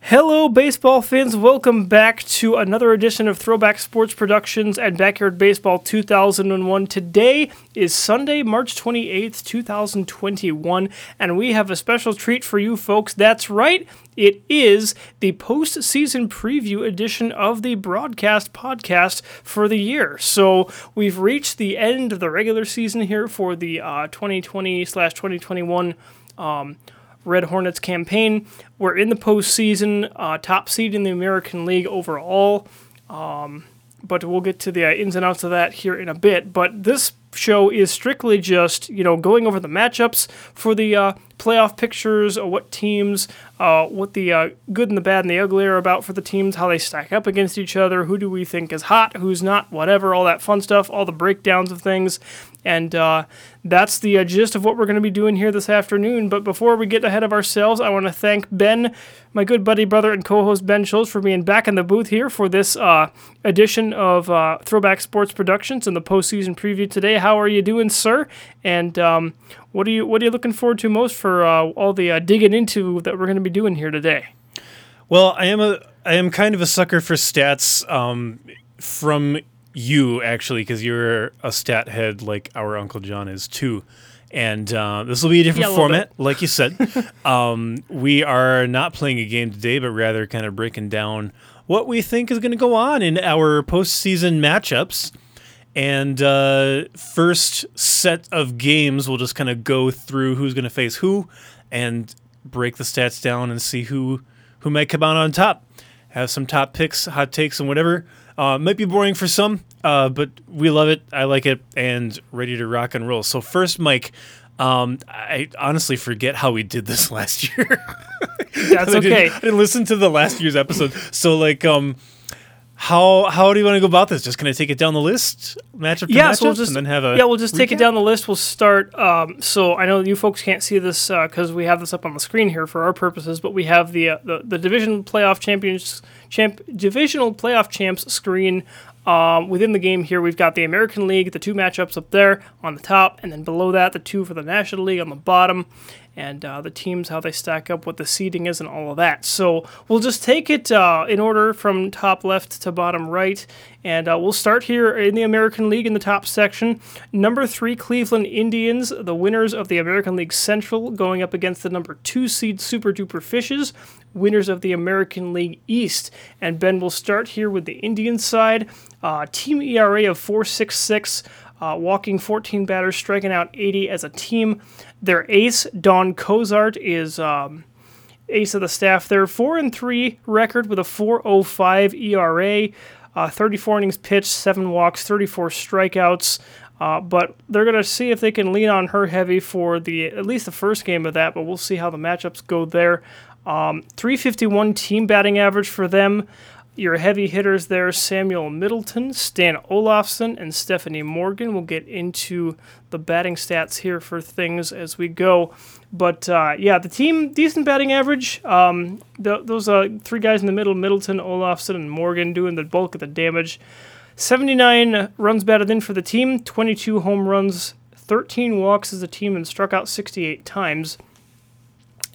Hello, baseball fans. Welcome back to another edition of Throwback Sports Productions and Backyard Baseball 2001. Today is Sunday, March 28th, 2021, and we have a special treat for you folks. That's right, it is the postseason preview edition of the broadcast podcast for the year. So we've reached the end of the regular season here for the uh, 2020 slash 2021. Um, Red Hornets campaign. We're in the postseason, uh, top seed in the American League overall. Um, but we'll get to the uh, ins and outs of that here in a bit. But this show is strictly just you know going over the matchups for the uh, playoff pictures, what teams, uh, what the uh, good and the bad and the ugly are about for the teams, how they stack up against each other, who do we think is hot, who's not, whatever, all that fun stuff, all the breakdowns of things, and uh, that's the uh, gist of what we're going to be doing here this afternoon. But before we get ahead of ourselves, I want to thank Ben, my good buddy, brother, and co host Ben Schultz, for being back in the booth here for this uh, edition of uh, Throwback Sports Productions and the postseason preview today. How are you doing, sir? And um, what are you what are you looking forward to most for uh, all the uh, digging into that we're going to be doing here today? Well, I am a I am kind of a sucker for stats um, from you actually because you're a stat head like our Uncle John is too. And uh, this will be a different Yeah, a format, like you said. um, we are not playing a game today, but rather kind of breaking down what we think is going to go on in our postseason matchups. And uh, first set of games, we'll just kind of go through who's going to face who, and break the stats down and see who who might come out on top. Have some top picks, hot takes, and whatever. Uh, might be boring for some, uh, but we love it. I like it, and ready to rock and roll. So first, Mike. Um, I honestly forget how we did this last year. That's I didn't- okay. I didn't listen to the last year's episode. So like, um, how how do you want to go about this? Just gonna take it down the list, matchup to yeah, matchup, so we'll just and then have a yeah, we'll just take it down the list. We'll start. Um, so I know you folks can't see this because we have this up on the screen here for our purposes, but we have the uh, the, the division playoff champions champ divisional playoff champs screen. Um, within the game here, we've got the American League, the two matchups up there on the top, and then below that, the two for the National League on the bottom, and uh, the teams, how they stack up, what the seeding is, and all of that. So we'll just take it uh, in order from top left to bottom right, and uh, we'll start here in the American League in the top section. Number three, Cleveland Indians, the winners of the American League Central, going up against the number two seed Super Duper Fishes, winners of the American League East. And Ben will start here with the Indian side. Uh, team ERA of 4.66, uh, walking 14 batters, striking out 80 as a team. Their ace, Don Cozart, is. Um, ace of the staff there. Four and three record with a 4.05 ERA, uh, 34 innings pitched, seven walks, 34 strikeouts. Uh, but they're gonna see if they can lean on her heavy for the at least the first game of that. But we'll see how the matchups go there. Um, 351 team batting average for them. Your heavy hitters there Samuel Middleton, Stan Olafson, and Stephanie Morgan. We'll get into the batting stats here for things as we go. But uh, yeah, the team, decent batting average. Um, th- those uh, three guys in the middle Middleton, Olafson, and Morgan doing the bulk of the damage. 79 runs batted in for the team, 22 home runs, 13 walks as a team, and struck out 68 times.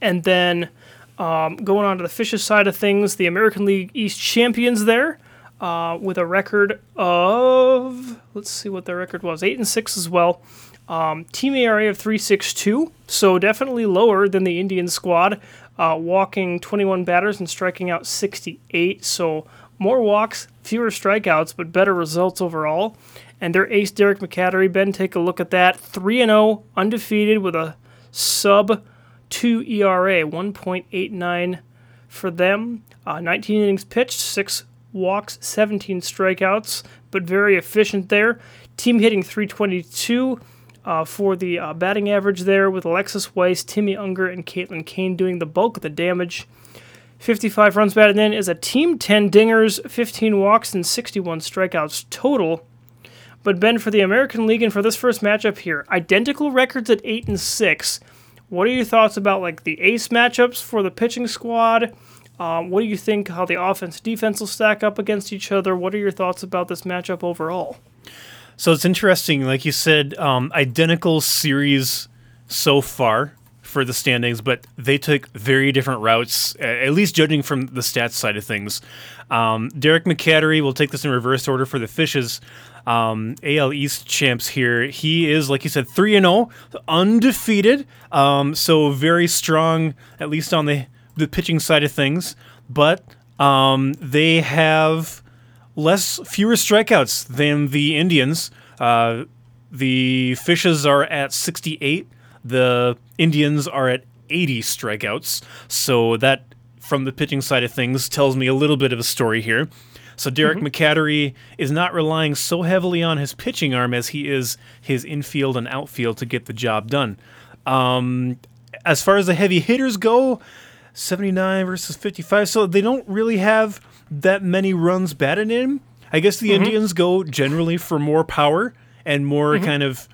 And then um, going on to the Fishes side of things, the American League East champions there uh, with a record of let's see what their record was eight and six as well. Um, team ERA of 3.62, so definitely lower than the Indian squad, uh, walking 21 batters and striking out 68. So more walks, fewer strikeouts, but better results overall. And their ace Derek McCattery, Ben, take a look at that. 3 0, undefeated with a sub 2 ERA, 1.89 for them. Uh, 19 innings pitched, 6 walks, 17 strikeouts, but very efficient there. Team hitting 322 uh, for the uh, batting average there, with Alexis Weiss, Timmy Unger, and Caitlin Kane doing the bulk of the damage. 55 runs batted in is a team 10 dingers, 15 walks, and 61 strikeouts total. But Ben, for the American League and for this first matchup here, identical records at 8 and 6. What are your thoughts about like the ace matchups for the pitching squad? Um, what do you think how the offense defense will stack up against each other? What are your thoughts about this matchup overall? So it's interesting, like you said, um, identical series so far for the standings, but they took very different routes, at least judging from the stats side of things. Um, Derek McCattery will take this in reverse order for the Fishes. Um, AL East champs here. He is, like you said, 3 0, undefeated. Um, so very strong, at least on the, the pitching side of things. But um, they have less, fewer strikeouts than the Indians. Uh, the Fishes are at 68. The Indians are at 80 strikeouts. So that, from the pitching side of things, tells me a little bit of a story here. So Derek mm-hmm. McCattery is not relying so heavily on his pitching arm as he is his infield and outfield to get the job done. Um, as far as the heavy hitters go, 79 versus 55, so they don't really have that many runs batted in. I guess the mm-hmm. Indians go generally for more power and more mm-hmm. kind of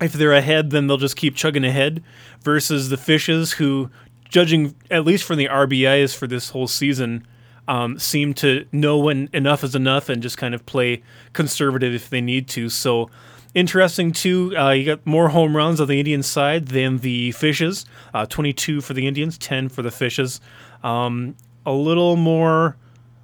if they're ahead, then they'll just keep chugging ahead. Versus the Fishes, who, judging at least from the RBIs for this whole season, um, seem to know when enough is enough and just kind of play conservative if they need to. So interesting too. Uh, you got more home runs on the Indian side than the Fishes. Uh, 22 for the Indians, 10 for the Fishes. Um, a little more,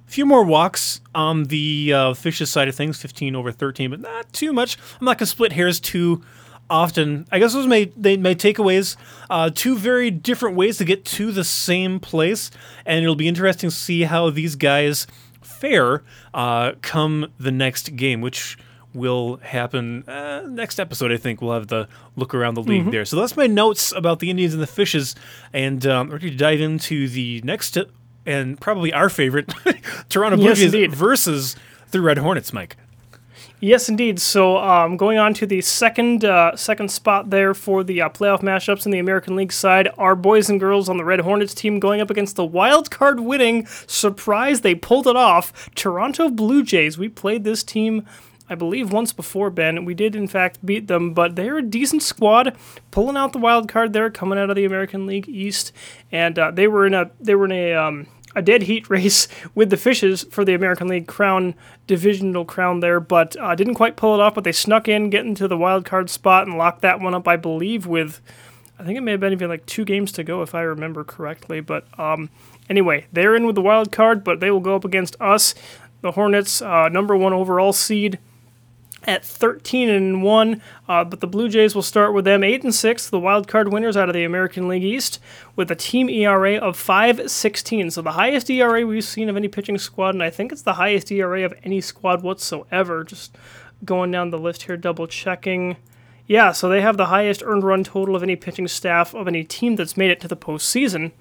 a few more walks on the uh, Fishes side of things, 15 over 13, but not too much. I'm not gonna split hairs too often. I guess those may they may takeaways. Uh, two very different ways to get to the same place, and it'll be interesting to see how these guys fare uh, come the next game, which will happen uh, next episode. I think we'll have the look around the league mm-hmm. there. So that's my notes about the Indians and the Fishes, and um, we're going to dive into the next and probably our favorite Toronto Blue Jays versus the Red Hornets, Mike. Yes, indeed. So, um, going on to the second uh, second spot there for the uh, playoff matchups in the American League side, our boys and girls on the Red Hornets team going up against the wild card winning surprise. They pulled it off. Toronto Blue Jays. We played this team. I believe once before, Ben. We did, in fact, beat them, but they're a decent squad, pulling out the wild card there, coming out of the American League East, and uh, they were in a they were in a um, a dead heat race with the Fishes for the American League crown, divisional crown there, but uh, didn't quite pull it off. But they snuck in, get into the wild card spot, and locked that one up, I believe, with I think it may have been even like two games to go if I remember correctly. But um, anyway, they're in with the wild card, but they will go up against us, the Hornets, uh, number one overall seed at 13 and 1, uh, but the Blue Jays will start with them 8 and 6, the wild card winners out of the American League East, with a team ERA of 5.16. So the highest ERA we've seen of any pitching squad, and I think it's the highest ERA of any squad whatsoever. Just going down the list here, double checking. Yeah, so they have the highest earned run total of any pitching staff of any team that's made it to the postseason.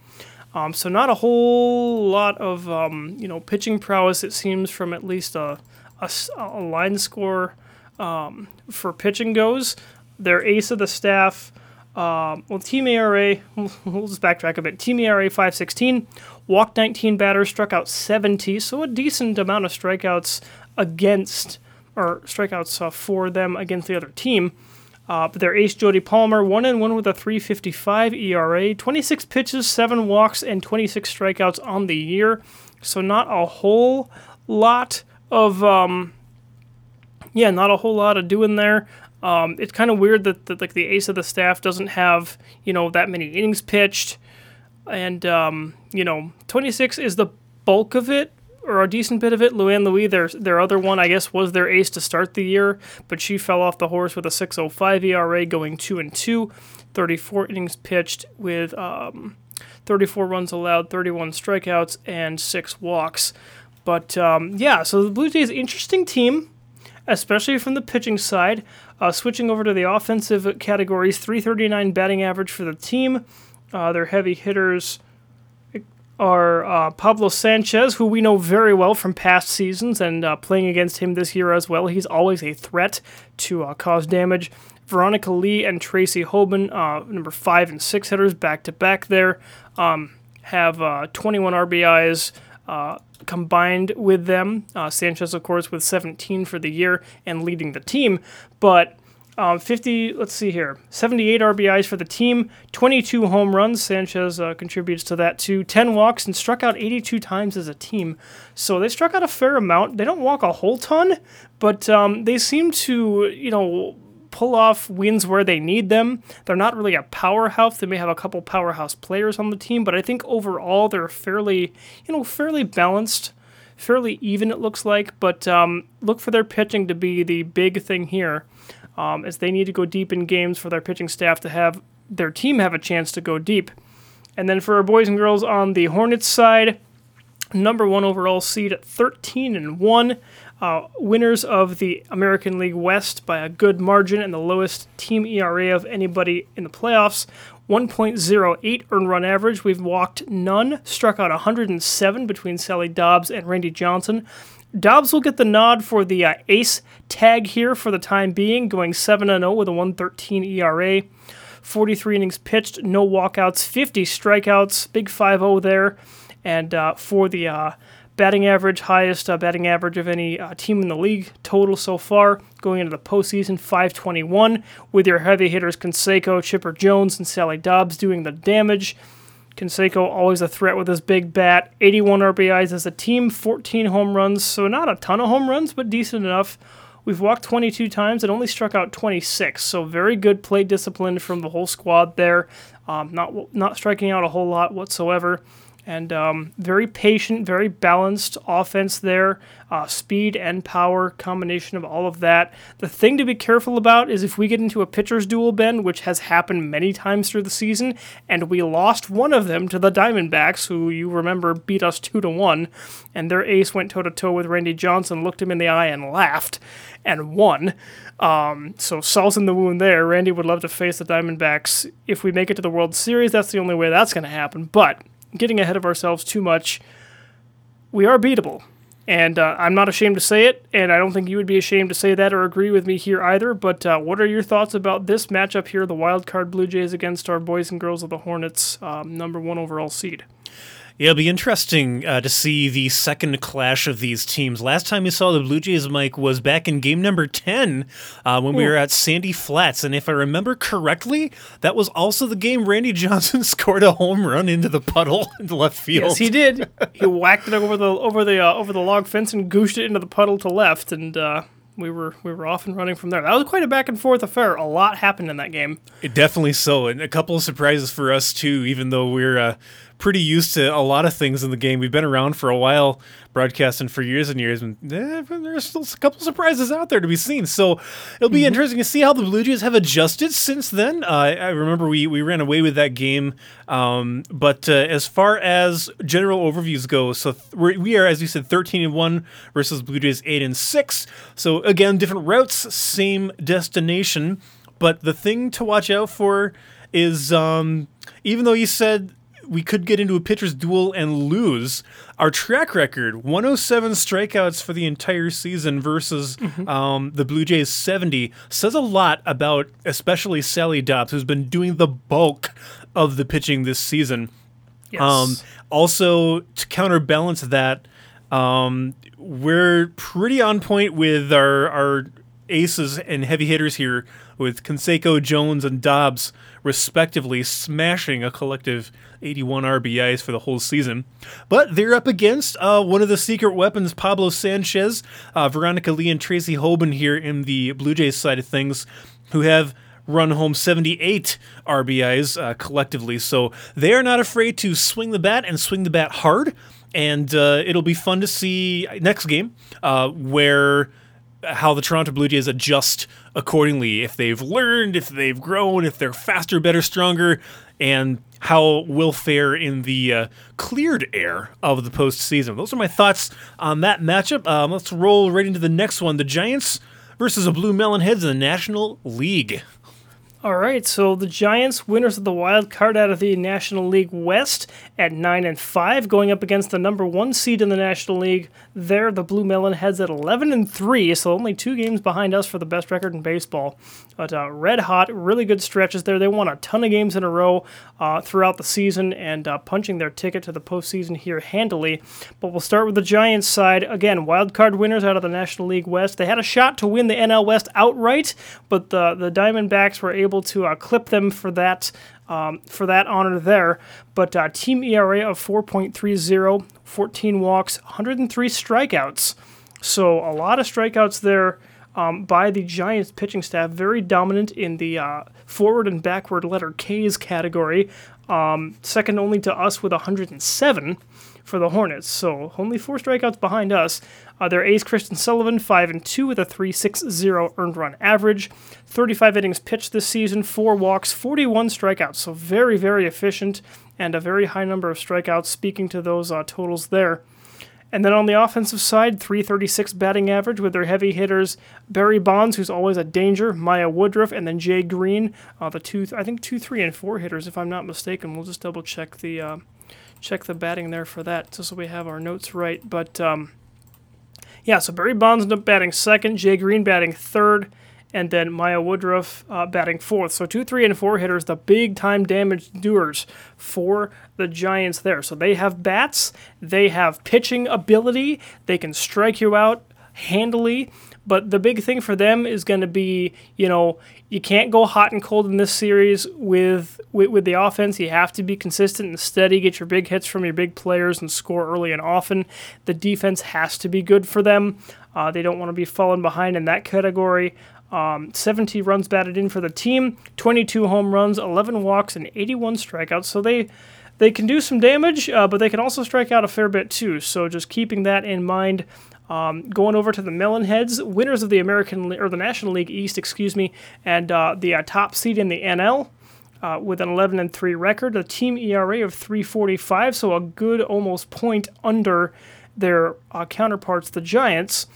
Um, so not a whole lot of um, you know pitching prowess it seems from at least a, a, a line score um, for pitching goes, their ace of the staff, um, well, team ERA, we'll just backtrack a bit. Team ERA 516, walked 19 batters, struck out 70, so a decent amount of strikeouts against, or strikeouts uh, for them against the other team. Uh, but their ace Jody Palmer, one and one with a 3.55 ERA, 26 pitches, seven walks, and 26 strikeouts on the year. So not a whole lot of um, yeah, not a whole lot of doing there. Um, it's kind of weird that, that, like the ace of the staff doesn't have you know that many innings pitched, and um, you know 26 is the bulk of it or a decent bit of it. Luann Louis, their their other one, I guess, was their ace to start the year, but she fell off the horse with a 6.05 ERA, going two and two, 34 innings pitched with um, 34 runs allowed, 31 strikeouts, and six walks. But um, yeah, so the Blue Jays, interesting team especially from the pitching side. Uh, switching over to the offensive categories, 339 batting average for the team. Uh, their heavy hitters are uh, Pablo Sanchez, who we know very well from past seasons and uh, playing against him this year as well. He's always a threat to uh, cause damage. Veronica Lee and Tracy Hoban, uh, number five and six hitters, back to back there, um, have 21 RBIs. Uh, combined with them. Uh, Sanchez, of course, with 17 for the year and leading the team. But um, 50, let's see here, 78 RBIs for the team, 22 home runs. Sanchez uh, contributes to that too. 10 walks and struck out 82 times as a team. So they struck out a fair amount. They don't walk a whole ton, but um, they seem to, you know, pull off wins where they need them. They're not really a powerhouse. They may have a couple powerhouse players on the team, but I think overall they're fairly, you know, fairly balanced, fairly even. It looks like, but um, look for their pitching to be the big thing here, um, as they need to go deep in games for their pitching staff to have their team have a chance to go deep. And then for our boys and girls on the Hornets side, number one overall seed at 13 and one. Uh, winners of the American League West by a good margin and the lowest team ERA of anybody in the playoffs. 1.08 earned run average. We've walked none, struck out 107 between Sally Dobbs and Randy Johnson. Dobbs will get the nod for the uh, ace tag here for the time being, going 7 0 with a 113 ERA. 43 innings pitched, no walkouts, 50 strikeouts, big 5 0 there. And uh, for the uh, batting average, highest uh, batting average of any uh, team in the league total so far, going into the postseason, 521, with your heavy hitters Canseco, Chipper Jones, and Sally Dobbs doing the damage. Canseco always a threat with his big bat. 81 RBIs as a team, 14 home runs, so not a ton of home runs, but decent enough. We've walked 22 times and only struck out 26, so very good play discipline from the whole squad there. Um, not not striking out a whole lot whatsoever and um, very patient, very balanced offense there. Uh, speed and power, combination of all of that. The thing to be careful about is if we get into a pitcher's duel, Ben, which has happened many times through the season, and we lost one of them to the Diamondbacks, who you remember beat us two to one, and their ace went toe to toe with Randy Johnson, looked him in the eye, and laughed, and won. Um, so salt's in the wound there. Randy would love to face the Diamondbacks. If we make it to the World Series, that's the only way that's going to happen. But getting ahead of ourselves too much. We are beatable. And uh, I'm not ashamed to say it, and I don't think you would be ashamed to say that or agree with me here either. But uh, what are your thoughts about this matchup here, the wild card Blue Jays against our boys and girls of the Hornets, um, number one overall seed? Yeah, it'll be interesting uh, to see the second clash of these teams. Last time we saw the Blue Jays, Mike, was back in game number 10 uh, when we were at Sandy Flats. And if I remember correctly, that was also the game Randy Johnson scored a home run into the puddle in the left field. Yes, he did. he whacked it over the over the uh, over the log fence and gooshed it into the puddle to left. And uh, we were we were off and running from there. That was quite a back and forth affair. A lot happened in that game. It definitely so, and a couple of surprises for us too. Even though we're uh, pretty used to a lot of things in the game. We've been around for a while, broadcasting for years and years, and eh, there's still a couple surprises out there to be seen. So it'll be mm-hmm. interesting to see how the Blue Jays have adjusted since then. Uh, I remember we, we ran away with that game, um, but uh, as far as general overviews go, so th- we're, we are, as you said, 13 and one versus Blue Jays 8 and six. So again, different routes, same destination. But the thing to watch out for is um, even though you said we could get into a pitcher's duel and lose. Our track record 107 strikeouts for the entire season versus mm-hmm. um, the Blue Jays 70 says a lot about, especially Sally Dobbs, who's been doing the bulk of the pitching this season. Yes. Um, also, to counterbalance that, um, we're pretty on point with our, our aces and heavy hitters here with Canseco, Jones, and Dobbs, respectively, smashing a collective 81 RBIs for the whole season. But they're up against uh, one of the secret weapons, Pablo Sanchez, uh, Veronica Lee, and Tracy Hoban here in the Blue Jays side of things, who have run home 78 RBIs uh, collectively. So they are not afraid to swing the bat and swing the bat hard. And uh, it'll be fun to see next game uh, where how the Toronto Blue Jays adjust accordingly. If they've learned, if they've grown, if they're faster, better, stronger, and how we'll fare in the uh, cleared air of the postseason. Those are my thoughts on that matchup. Um, let's roll right into the next one: the Giants versus the Blue Melon Heads in the National League. All right, so the Giants, winners of the wild card out of the National League West at nine and five, going up against the number one seed in the National League. There, the Blue Melon heads at eleven and three, so only two games behind us for the best record in baseball. But uh, red hot, really good stretches there. They won a ton of games in a row uh, throughout the season and uh, punching their ticket to the postseason here handily. But we'll start with the Giants side again. Wild card winners out of the National League West. They had a shot to win the NL West outright, but the the Diamondbacks were able able to uh, clip them for that um, for that honor there. But uh, team ERA of 4.30, 14 walks, 103 strikeouts. So a lot of strikeouts there. um, by the Giants pitching staff, very dominant in the uh, forward and backward letter K's category, um, second only to us with 107 for the Hornets. So only four strikeouts behind us. Uh, their ace Kristen Sullivan, five and two with a 3.60 earned run average, 35 innings pitched this season, four walks, 41 strikeouts. So very very efficient and a very high number of strikeouts. Speaking to those uh, totals there. And then on the offensive side, 336 batting average with their heavy hitters Barry Bonds, who's always a danger, Maya Woodruff, and then Jay Green, uh, the two, I think two, three, and four hitters, if I'm not mistaken. We'll just double check the uh, check the batting there for that, just so we have our notes right. But um, yeah, so Barry Bonds ended up batting second, Jay Green batting third, and then Maya Woodruff uh, batting fourth. So two, three, and four hitters, the big time damage doers for the Giants there. So they have bats, they have pitching ability, they can strike you out handily. But the big thing for them is going to be, you know, you can't go hot and cold in this series with, with, with the offense. You have to be consistent and steady, get your big hits from your big players, and score early and often. The defense has to be good for them. Uh, they don't want to be falling behind in that category. Um, 70 runs batted in for the team, 22 home runs, 11 walks, and 81 strikeouts. So they they can do some damage, uh, but they can also strike out a fair bit too. So just keeping that in mind. Um, going over to the Melonheads, winners of the American or the National League East, excuse me, and uh, the uh, top seed in the NL. Uh, with an 11 and 3 record, a team ERA of 3.45, so a good almost point under their uh, counterparts, the Giants.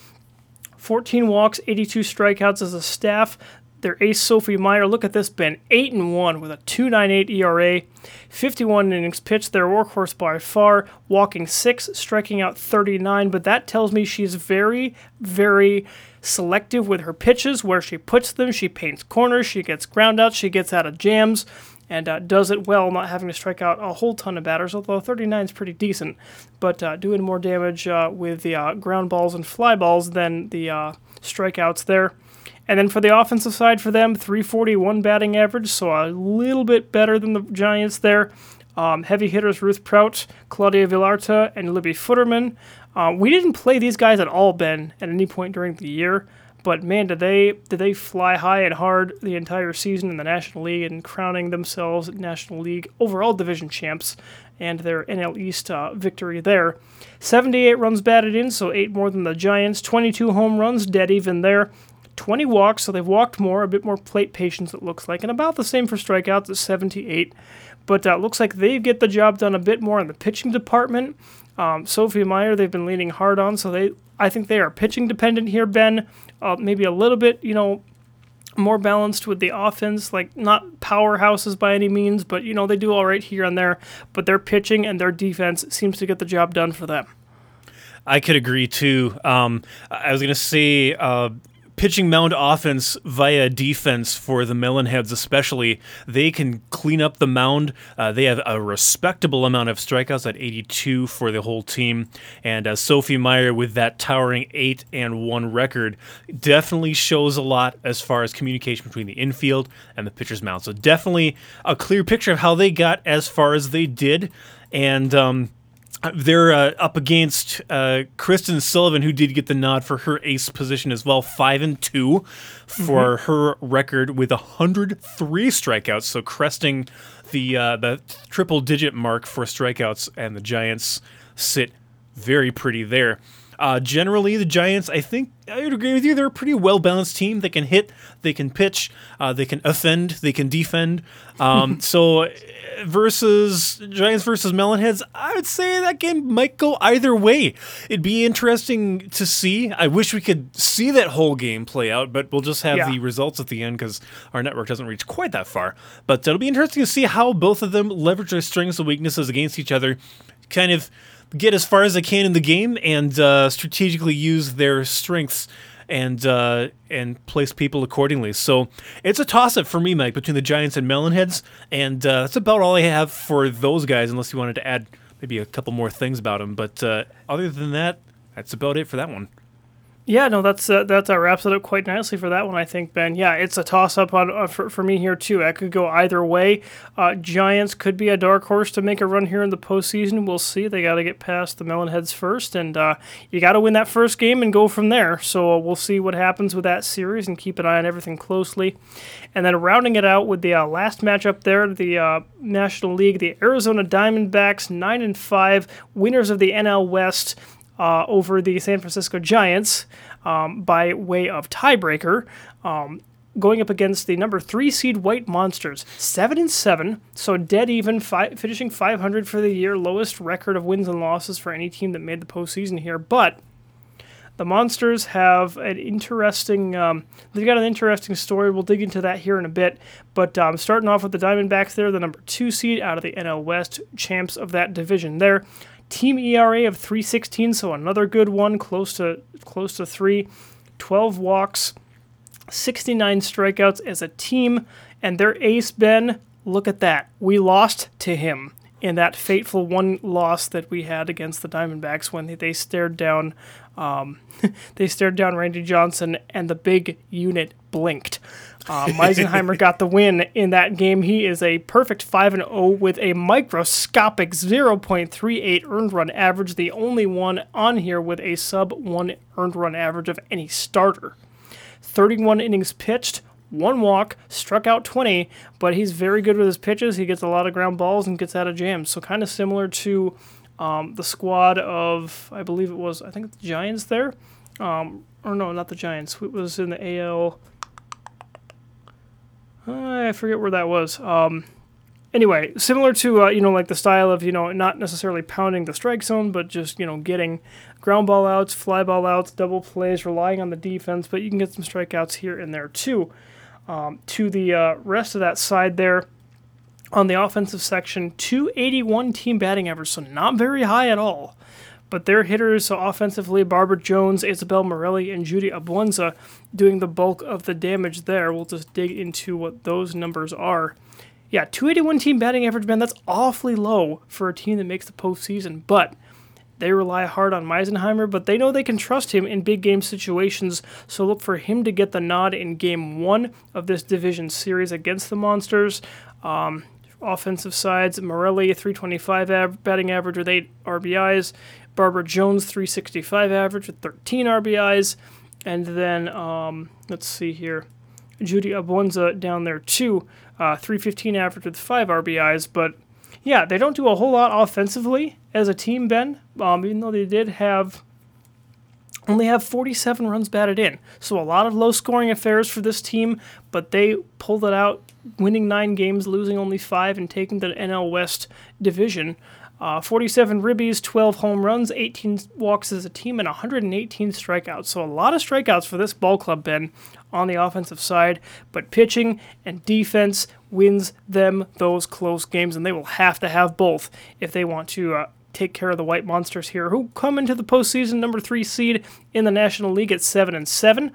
14 walks, 82 strikeouts as a staff. Their ace Sophie Meyer, look at this, Ben, 8 and 1 with a 2.98 ERA, 51 innings pitched, their workhorse by far, walking 6, striking out 39, but that tells me she's very, very selective with her pitches, where she puts them, she paints corners, she gets ground groundouts, she gets out of jams, and uh, does it well, not having to strike out a whole ton of batters, although 39 is pretty decent, but uh, doing more damage uh, with the uh, ground balls and fly balls than the uh, strikeouts there. And then for the offensive side for them, 341 batting average, so a little bit better than the Giants there. Um, heavy hitters Ruth Prout, Claudia Villarta, and Libby Futterman. Uh, we didn't play these guys at all, Ben, at any point during the year. But man, did they did they fly high and hard the entire season in the National League and crowning themselves National League overall division champs and their NL East uh, victory there. 78 runs batted in, so eight more than the Giants. 22 home runs, dead even there. 20 walks, so they've walked more, a bit more plate patience it looks like, and about the same for strikeouts at 78. But uh, looks like they get the job done a bit more in the pitching department. Um, Sophie Meyer, they've been leaning hard on, so they I think they are pitching dependent here, Ben. Uh, maybe a little bit, you know, more balanced with the offense, like not powerhouses by any means, but you know they do all right here and there. But their pitching and their defense seems to get the job done for them. I could agree too. Um, I was going to say uh, pitching mound offense via defense for the Melonheads, especially, they can clean up the mound. Uh, they have a respectable amount of strikeouts at 82 for the whole team. And uh, Sophie Meyer, with that towering 8 and 1 record, definitely shows a lot as far as communication between the infield and the pitcher's mound. So, definitely a clear picture of how they got as far as they did. And, um, they're uh, up against uh, Kristen Sullivan, who did get the nod for her ace position as well, five and two for mm-hmm. her record with 103 strikeouts, so cresting the uh, the triple digit mark for strikeouts, and the Giants sit very pretty there. Uh, generally, the Giants, I think I would agree with you. They're a pretty well balanced team. They can hit, they can pitch, uh, they can offend, they can defend. Um, so, versus Giants versus Melonheads, I would say that game might go either way. It'd be interesting to see. I wish we could see that whole game play out, but we'll just have yeah. the results at the end because our network doesn't reach quite that far. But it'll be interesting to see how both of them leverage their strengths and weaknesses against each other. Kind of get as far as they can in the game and uh, strategically use their strengths and uh, and place people accordingly. So it's a toss up for me, Mike, between the Giants and Melonheads, and uh, that's about all I have for those guys. Unless you wanted to add maybe a couple more things about them, but uh, other than that, that's about it for that one. Yeah, no, that's uh, that uh, wraps it up quite nicely for that one, I think, Ben. Yeah, it's a toss up on uh, for, for me here too. I could go either way. Uh, Giants could be a dark horse to make a run here in the postseason. We'll see. They got to get past the Melonheads first, and uh, you got to win that first game and go from there. So uh, we'll see what happens with that series and keep an eye on everything closely. And then rounding it out with the last matchup there, the National League, the Arizona Diamondbacks, nine and five, winners of the NL West uh, over the San Francisco Giants um, by way of tiebreaker. Um, going up against the number three seed White Monsters, seven and seven, so dead even, fi- finishing 500 for the year, lowest record of wins and losses for any team that made the postseason here. But the Monsters have an interesting, um, got an interesting story. We'll dig into that here in a bit. But um, starting off with the Diamondbacks, there, the number two seed out of the NL West, champs of that division. There, Team ERA of 316, so another good one, close to close to three. 12 walks, 69 strikeouts as a team, and their ace Ben. Look at that. We lost to him in that fateful one loss that we had against the Diamondbacks when they stared down um, they stared down Randy Johnson and the big unit blinked. Uh, Meisenheimer got the win in that game. He is a perfect 5 and 0 with a microscopic 0.38 earned run average, the only one on here with a sub 1 earned run average of any starter. 31 innings pitched, one walk, struck out 20, but he's very good with his pitches. He gets a lot of ground balls and gets out of jams. So, kind of similar to um, the squad of, I believe it was, I think the Giants there. Um, or no, not the Giants. It was in the AL. I forget where that was. Um, anyway, similar to uh, you know like the style of you know not necessarily pounding the strike zone, but just you know getting ground ball outs, fly ball outs, double plays, relying on the defense. But you can get some strikeouts here and there too. Um, to the uh, rest of that side there, on the offensive section, 281 team batting average, so not very high at all. But their hitters, so offensively, Barbara Jones, Isabel Morelli, and Judy Abunza doing the bulk of the damage there. We'll just dig into what those numbers are. Yeah, 281 team batting average, man, that's awfully low for a team that makes the postseason. But they rely hard on Meisenheimer, but they know they can trust him in big game situations, so look for him to get the nod in game one of this division series against the Monsters. Um, offensive sides, Morelli, 325 av- batting average with 8 RBIs. Barbara Jones, 365 average with 13 RBIs. And then, um, let's see here, Judy Abunza down there too, uh, 315 average with 5 RBIs. But yeah, they don't do a whole lot offensively as a team, Ben, um, even though they did have only have 47 runs batted in. So a lot of low scoring affairs for this team, but they pulled it out, winning nine games, losing only five, and taking the NL West division. Uh, 47 ribbies, 12 home runs, 18 walks as a team, and 118 strikeouts. So a lot of strikeouts for this ball club, Ben, on the offensive side. But pitching and defense wins them those close games, and they will have to have both if they want to uh, take care of the White Monsters here, who come into the postseason number three seed in the National League at seven and seven,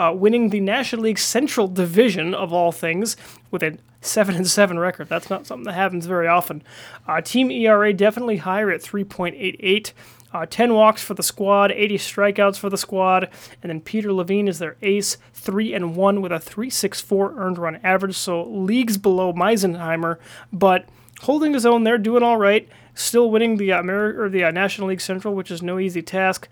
uh, winning the National League Central Division of all things with a seven and seven record. That's not something that happens very often. Uh, team ERA definitely higher at 3.88. Uh, 10 walks for the squad, 80 strikeouts for the squad, and then Peter Levine is their ace, 3 and 1 with a 3.64 earned run average, so leagues below Meisenheimer, but holding his own there, doing all right, still winning the Ameri- or the uh, National League Central, which is no easy task.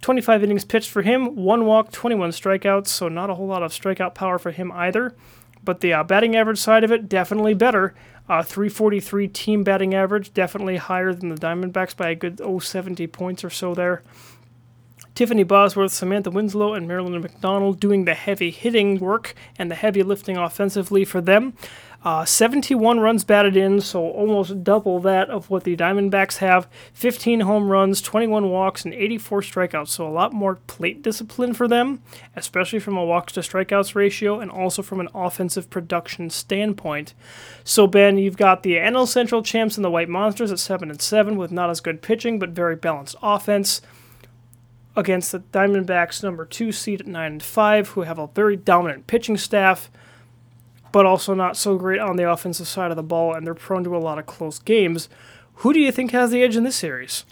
25 innings pitched for him, one walk, 21 strikeouts, so not a whole lot of strikeout power for him either. But the uh, batting average side of it, definitely better. Uh, 343 team batting average, definitely higher than the Diamondbacks by a good oh, 70 points or so there. Tiffany Bosworth, Samantha Winslow, and Marilyn McDonald doing the heavy hitting work and the heavy lifting offensively for them. Uh, 71 runs batted in, so almost double that of what the Diamondbacks have. 15 home runs, 21 walks, and 84 strikeouts, so a lot more plate discipline for them, especially from a walks to strikeouts ratio and also from an offensive production standpoint. So, Ben, you've got the NL Central champs and the White Monsters at 7 and 7 with not as good pitching but very balanced offense against the Diamondbacks number 2 seed at 9 and 5 who have a very dominant pitching staff but also not so great on the offensive side of the ball, and they're prone to a lot of close games. Who do you think has the edge in this series?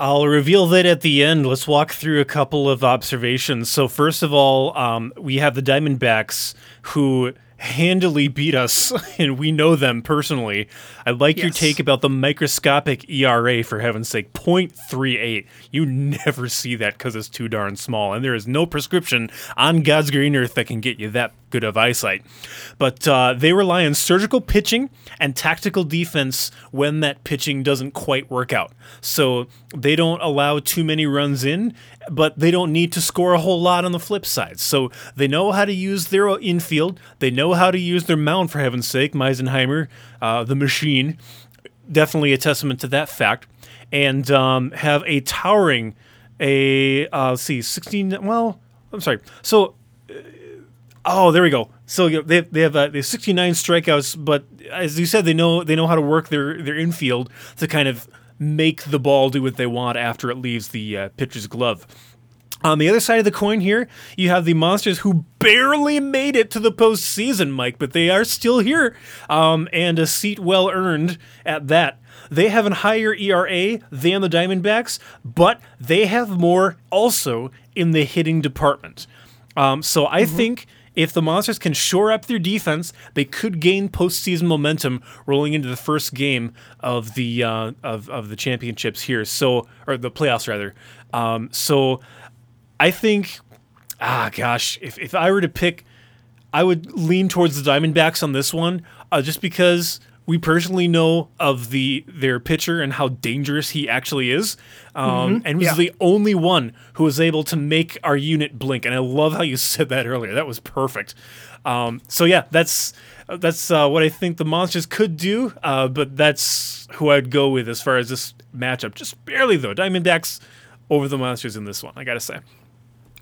I'll reveal that at the end. Let's walk through a couple of observations. So, first of all, um, we have the Diamondbacks who handily beat us, and we know them personally. I like your take about the microscopic ERA, for heaven's sake 0.38. You never see that because it's too darn small, and there is no prescription on God's green earth that can get you that good of eyesight. But uh, they rely on surgical pitching and tactical defense when that pitching doesn't quite work out. So they don't allow too many runs in, but they don't need to score a whole lot on the flip side. So they know how to use their infield. They know how to use their mound, for heaven's sake. Meisenheimer, uh, the machine, definitely a testament to that fact. And um, have a towering, a uh, let's see, sixteen. Well, I'm sorry. So Oh, there we go. So they they have uh, they have 69 strikeouts, but as you said, they know they know how to work their their infield to kind of make the ball do what they want after it leaves the uh, pitcher's glove. On the other side of the coin here, you have the monsters who barely made it to the postseason, Mike, but they are still here, um, and a seat well earned at that. They have a higher ERA than the Diamondbacks, but they have more also in the hitting department. Um, so I think if the Monsters can shore up their defense, they could gain postseason momentum rolling into the first game of the uh, of of the championships here. So or the playoffs rather. Um, so I think, ah, gosh, if if I were to pick, I would lean towards the Diamondbacks on this one, uh, just because we personally know of the their pitcher and how dangerous he actually is, um, and he's yeah. the only one who was able to make our unit blink. And I love how you said that earlier. That was perfect. Um, so yeah, that's that's uh, what I think the monsters could do. Uh, but that's who I'd go with as far as this matchup. Just barely though. diamond Diamondbacks over the monsters in this one. I gotta say.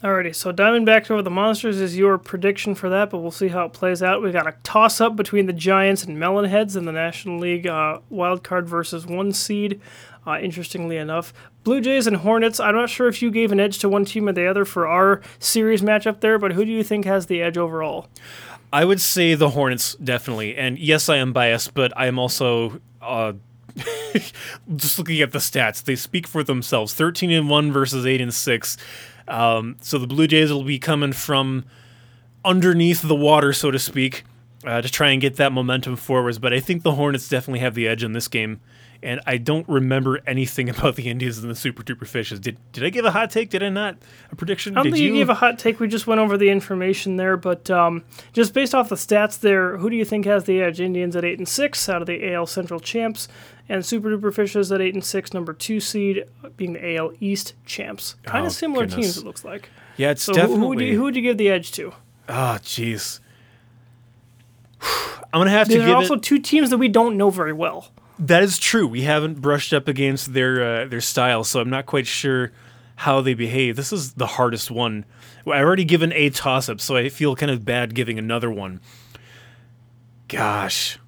Alrighty, so Diamondbacks over the Monsters is your prediction for that, but we'll see how it plays out. We've got a toss up between the Giants and Melonheads in the National League uh, wild card versus one seed. Uh, interestingly enough, Blue Jays and Hornets. I'm not sure if you gave an edge to one team or the other for our series matchup there, but who do you think has the edge overall? I would say the Hornets definitely, and yes, I am biased, but I am also uh, just looking at the stats. They speak for themselves: thirteen and one versus eight and six. Um, so the Blue Jays will be coming from underneath the water, so to speak, uh, to try and get that momentum forwards. But I think the Hornets definitely have the edge in this game. And I don't remember anything about the Indians and the Super Duper Fishes. Did did I give a hot take? Did I not? A prediction? I don't did think you gave a hot take. We just went over the information there, but um, just based off the stats there, who do you think has the edge? Indians at eight and six out of the AL Central champs, and Super Duper Fishes at eight and six, number two seed, being the AL East champs. Kind Oh, of similar goodness. teams, it looks like. yeah, it's So definitely. who, would you, who would you give the edge to? Oh, jeez. I'm gonna have to There are also it. two teams that we don't know very well. That is true. We haven't brushed up against their uh, their style, so I'm not quite sure how they behave. This is the hardest one. I've already given a toss up, so I feel kind of bad giving another one. Gosh,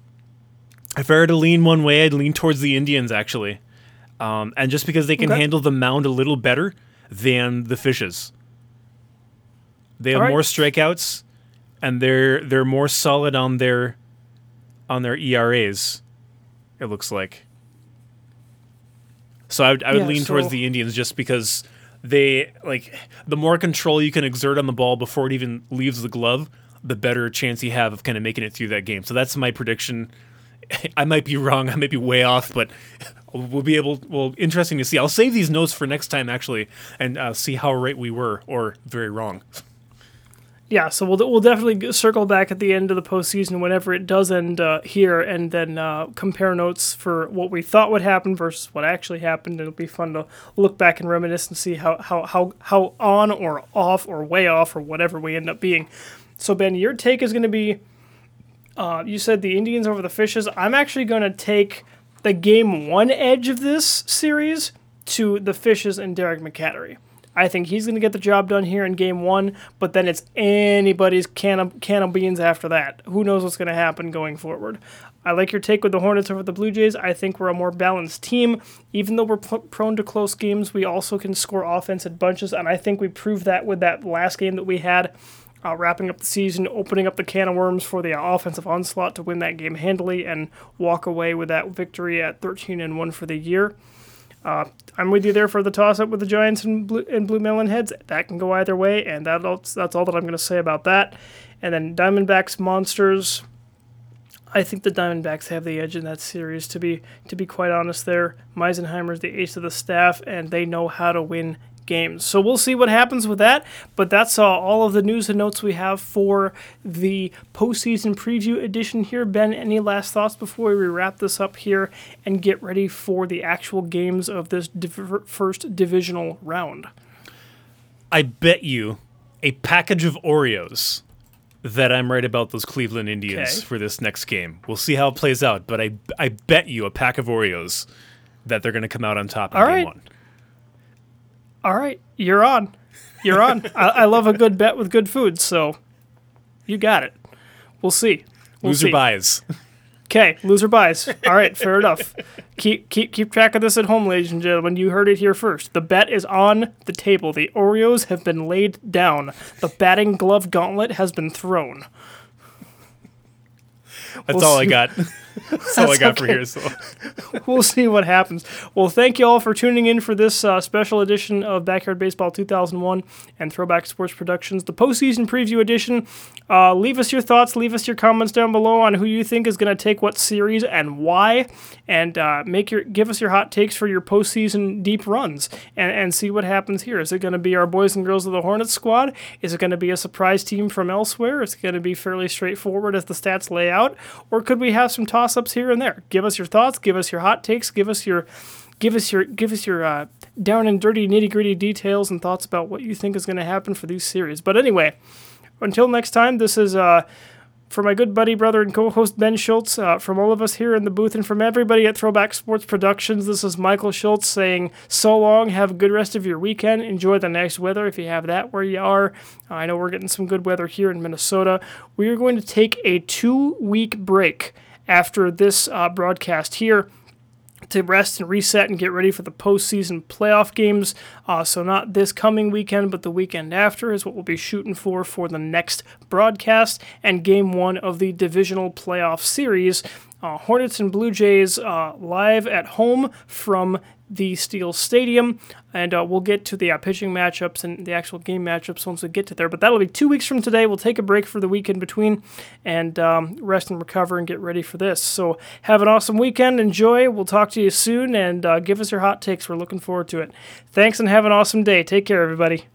if I were to lean one way, I'd lean towards the Indians actually, um, and just because they can Okay. handle the mound a little better than the Fishes. They have right. more strikeouts, and they're they're more solid on their on their ERAs. It looks like. So I would, I would Yeah, lean towards the Indians just because they like the more control you can exert on the ball before it even leaves the glove, the better chance you have of kind of making it through that game. So that's my prediction. I might be wrong. I might be way off, but we'll be able. Well, interesting to see. I'll save these notes for next time actually, and uh, see how right we were or very wrong. Yeah, so we'll we'll definitely circle back at the end of the postseason whenever it does end uh, here, and then uh, compare notes for what we thought would happen versus what actually happened. It'll be fun to look back and reminisce and see how how how, how on or off or way off or whatever we end up being. So Ben, your take is going to be. Uh, you said the Indians over the Fishes. I'm actually going to take the game one edge of this series to the Fishes and Derek McCattery. I think he's going to get the job done here in game one, but then it's anybody's can of, can of beans after that. Who knows what's going to happen going forward? I like your take with the Hornets over the Blue Jays. I think we're a more balanced team. Even though we're prone to close games, we also can score offense in bunches, and I think we proved that with that last game that we had uh, wrapping up the season, opening up the can of worms for the offensive onslaught to win that game handily and walk away with that victory at 13 and 1 for the year. Uh, I'm with you there for the toss up with the Giants and Blue, and Blue Melon Heads. That can go either way, and that's that's all that I'm going to say about that. And then Diamondbacks Monsters. I think the Diamondbacks have the edge in that series. To be to be quite honest, there, Meisenheimer's the ace of the staff, and they know how to win games. So we'll see what happens with that. But that's uh, all of the news and notes we have for the postseason preview edition here. Ben, any last thoughts before we wrap this up here and get ready for the actual games of this div- first divisional round? I bet you a package of Oreos that I'm right about those Cleveland Indians Okay. for this next game. We'll see how it plays out, but I I bet you a pack of Oreos that they're going to come out on top in All game right. one. All right, you're on. You're on. I, I love a good bet with good food, so you got it. We'll see. We'll Loser see. buys. Okay, loser buys. All right, fair enough. Keep keep keep track of this at home, ladies and gentlemen. You heard it here first. The bet is on the table. The Oreos have been laid down. The batting glove gauntlet has been thrown. That's We'll all I got. That's all I got for okay. here. So. we'll see what happens. Well, thank you all for tuning in for this uh, special edition of Backyard Baseball 2001 and Throwback Sports Productions, the postseason preview edition. Uh, leave us your thoughts, leave us your comments down below on who you think is going to take what series and why, and uh, make your give us your hot takes for your postseason deep runs and, and see what happens here. Is it going to be our boys and girls of the Hornets squad? Is it going to be a surprise team from elsewhere? Is it going to be fairly straightforward as the stats lay out, or could we have some toss ups here and there? Give us your thoughts, give us your hot takes, give us your give us your give us your uh, down and dirty nitty gritty details and thoughts about what you think is going to happen for these series. But anyway, until next time, this is uh, for my good buddy, brother, and co-host Ben Schultz. Uh, from all of us here in the booth and from everybody at Throwback Sports Productions, this is Michael Schultz saying so long. Have a good rest of your weekend. Enjoy the nice weather if you have that where you are. I know we're getting some good weather here in Minnesota. We are going to take a two-week break after this uh, broadcast here to rest and reset and get ready for the postseason playoff games. Uh, so not this coming weekend, but the weekend after is what we'll be shooting for for the next broadcast and game one of the divisional playoff series. Uh, Hornets and Blue Jays uh, live at home from the Steel Stadium, and uh, we'll get to the uh, pitching matchups and the actual game matchups once we get to there. But that'll be two weeks from today. We'll take a break for the week in between and um, rest and recover and get ready for this. So have an awesome weekend. Enjoy. We'll talk to you soon and uh, give us your hot takes. We're looking forward to it. Thanks and have an awesome day. Take care, everybody.